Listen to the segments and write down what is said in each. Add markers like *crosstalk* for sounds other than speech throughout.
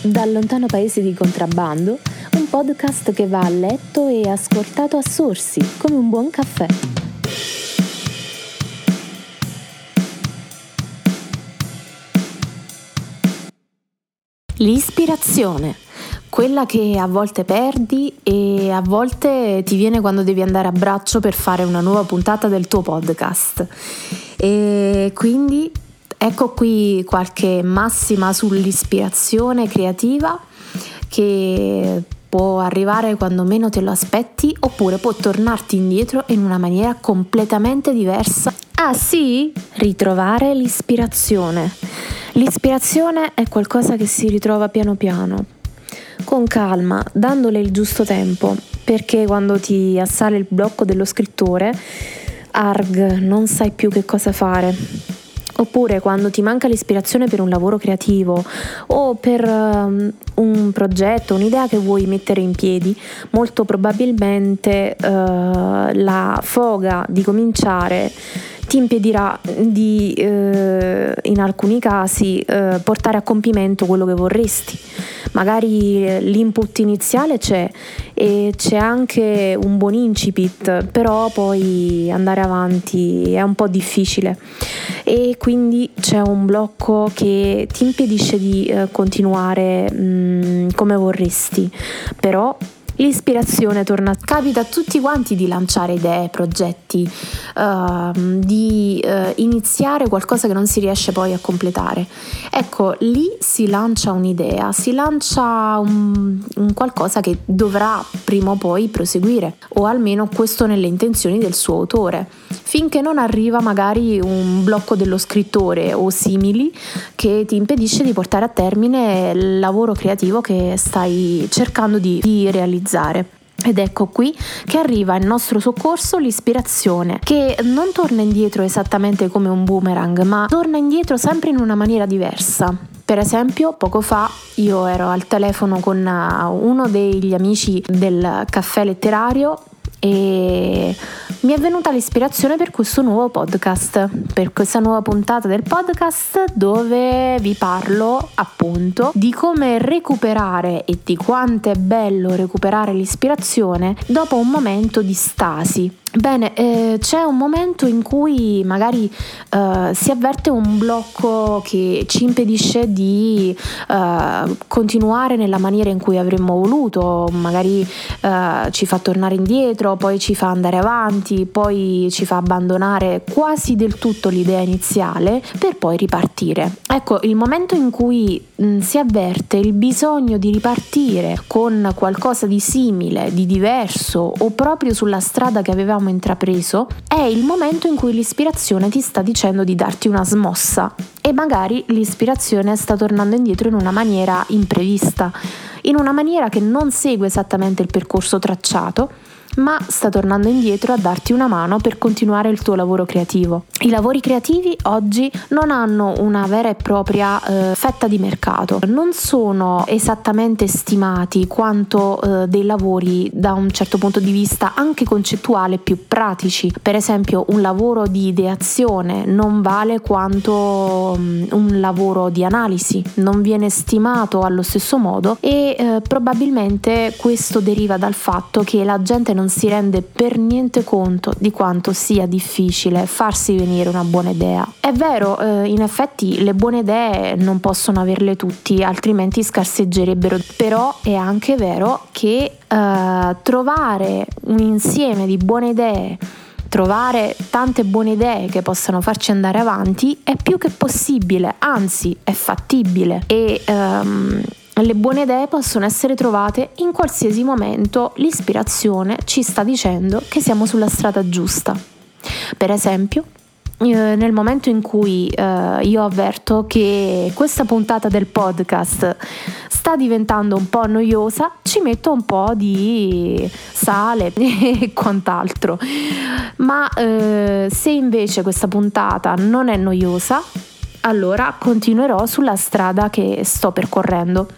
Dal lontano paese di contrabbando, un podcast che va a letto e ascoltato a sorsi, come un buon caffè. L'ispirazione, quella che a volte perdi e a volte ti viene quando devi andare a braccio per fare una nuova puntata del tuo podcast. E quindi Ecco qui qualche massima sull'ispirazione creativa che può arrivare quando meno te lo aspetti oppure può tornarti indietro in una maniera completamente diversa. Ah sì? Ritrovare l'ispirazione. L'ispirazione è qualcosa che si ritrova piano piano, con calma, dandole il giusto tempo, perché quando ti assale il blocco dello scrittore, arg, non sai più che cosa fare Oppure quando ti manca l'ispirazione per un lavoro creativo o per um, un progetto, un'idea che vuoi mettere in piedi, molto probabilmente uh, la foga di cominciare ti impedirà di eh, in alcuni casi eh, portare a compimento quello che vorresti. Magari l'input iniziale c'è e c'è anche un buon incipit, però poi andare avanti è un po' difficile e quindi c'è un blocco che ti impedisce di eh, continuare mh, mm, come vorresti. Però l'ispirazione torna. Capita a tutti quanti di lanciare idee, progetti, uh, di uh, iniziare qualcosa che non si riesce poi a completare. Ecco, lì si lancia un'idea, si lancia un, un qualcosa che dovrà prima o poi proseguire, o almeno questo nelle intenzioni del suo autore, finché non arriva magari un blocco dello scrittore o simili che ti impedisce di portare a termine il lavoro creativo che stai cercando di, di realizzare realizzare. Ed ecco qui che arriva in nostro soccorso l'ispirazione, che non torna indietro esattamente come un boomerang, ma torna indietro sempre in una maniera diversa. Per esempio, poco fa io ero al telefono con uno degli amici del caffè letterario e mi è venuta l'ispirazione per questo nuovo podcast, per questa nuova puntata del podcast dove vi parlo appunto di come recuperare e di quanto è bello recuperare l'ispirazione dopo un momento di stasi. Bene, eh, c'è un momento in cui magari eh, si avverte un blocco che ci impedisce di eh, continuare nella maniera in cui avremmo voluto, magari eh, ci fa tornare indietro, poi ci fa andare avanti, poi ci fa abbandonare quasi del tutto l'idea iniziale per poi ripartire. Ecco, il momento in cui mh, mm, si avverte il bisogno di ripartire con qualcosa di simile, di diverso o proprio sulla strada che avevamo avevamo intrapreso, è il momento in cui l'ispirazione ti sta dicendo di darti una smossa e magari l'ispirazione sta tornando indietro in una maniera imprevista, in una maniera che non segue esattamente il percorso tracciato ma sta tornando indietro a darti una mano per continuare il tuo lavoro creativo. I lavori creativi oggi non hanno una vera e propria eh, fetta di mercato, non sono esattamente stimati quanto eh, dei lavori da un certo punto di vista anche concettuale più pratici. Per esempio un lavoro di ideazione non vale quanto um, un lavoro di analisi, non viene stimato allo stesso modo e eh, probabilmente questo deriva dal fatto che la gente non si rende per niente conto di quanto sia difficile farsi venire una buona idea. È vero, eh, in effetti le buone idee non possono averle tutti, altrimenti scarseggerebbero, però è anche vero che eh, trovare un insieme di buone idee trovare tante buone idee che possano farci andare avanti è più che possibile, anzi è fattibile e um, le buone idee possono essere trovate in qualsiasi momento l'ispirazione ci sta dicendo che siamo sulla strada giusta. Per esempio, eh, nel momento in cui eh, io avverto che questa puntata del podcast sta diventando un po' noiosa, ci metto un po' di sale *laughs* e quant'altro. Ma eh, se invece questa puntata non è noiosa, allora continuerò sulla strada che sto percorrendo.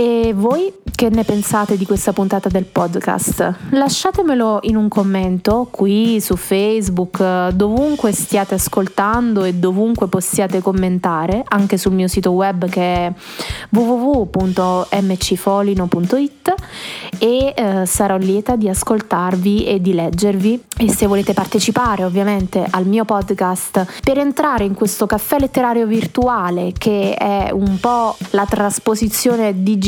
E voi che ne pensate di questa puntata del podcast? Lasciatemelo in un commento qui su Facebook, dovunque stiate ascoltando e dovunque possiate commentare, anche sul mio sito web che è www.mcfolino.it e eh, sarò lieta di ascoltarvi e di leggervi e se volete partecipare ovviamente al mio podcast per entrare in questo caffè letterario virtuale che è un po' la trasposizione digitale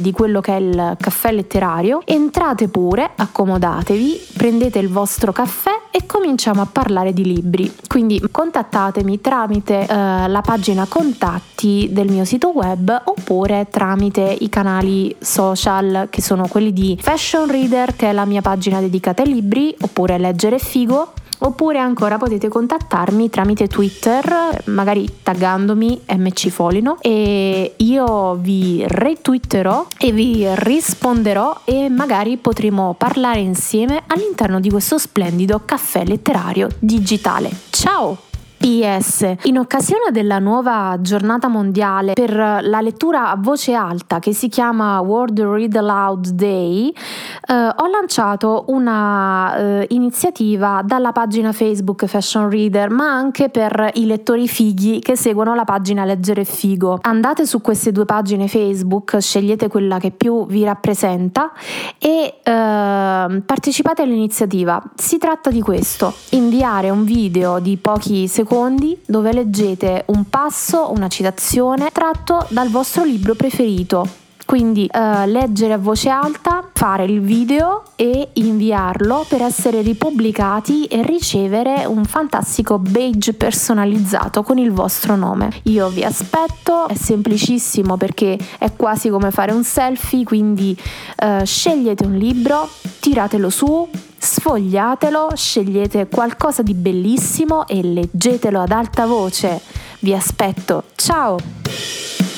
di quello che è il caffè letterario, entrate pure, accomodatevi, prendete il vostro caffè e cominciamo a parlare di libri. Quindi contattatemi tramite eh, la pagina contatti del mio sito web oppure tramite i canali social che sono quelli di Fashion Reader che è la mia pagina dedicata ai libri oppure Leggere Figo oppure ancora potete contattarmi tramite Twitter, magari taggandomi MC Folino e io vi retweeterò e vi risponderò e magari potremo parlare insieme all'interno di questo splendido caffè letterario digitale. Ciao! PS. In occasione della nuova giornata mondiale per la lettura a voce alta che si chiama World Read Aloud Day, eh, ho lanciato una eh, iniziativa dalla pagina Facebook Fashion Reader, ma anche per i lettori fighi che seguono la pagina Leggere Figo. Andate su queste due pagine Facebook, scegliete quella che più vi rappresenta e eh, partecipate all'iniziativa. Si tratta di questo, inviare un video di pochi secondi secondi dove leggete un passo, una citazione tratto dal vostro libro preferito. Quindi eh, leggere a voce alta, fare il video e inviarlo per essere ripubblicati e ricevere un fantastico badge personalizzato con il vostro nome. Io vi aspetto, è semplicissimo perché è quasi come fare un selfie, quindi eh, scegliete un libro, tiratelo su, sfogliatelo, scegliete qualcosa di bellissimo e leggetelo ad alta voce. Vi aspetto. Ciao!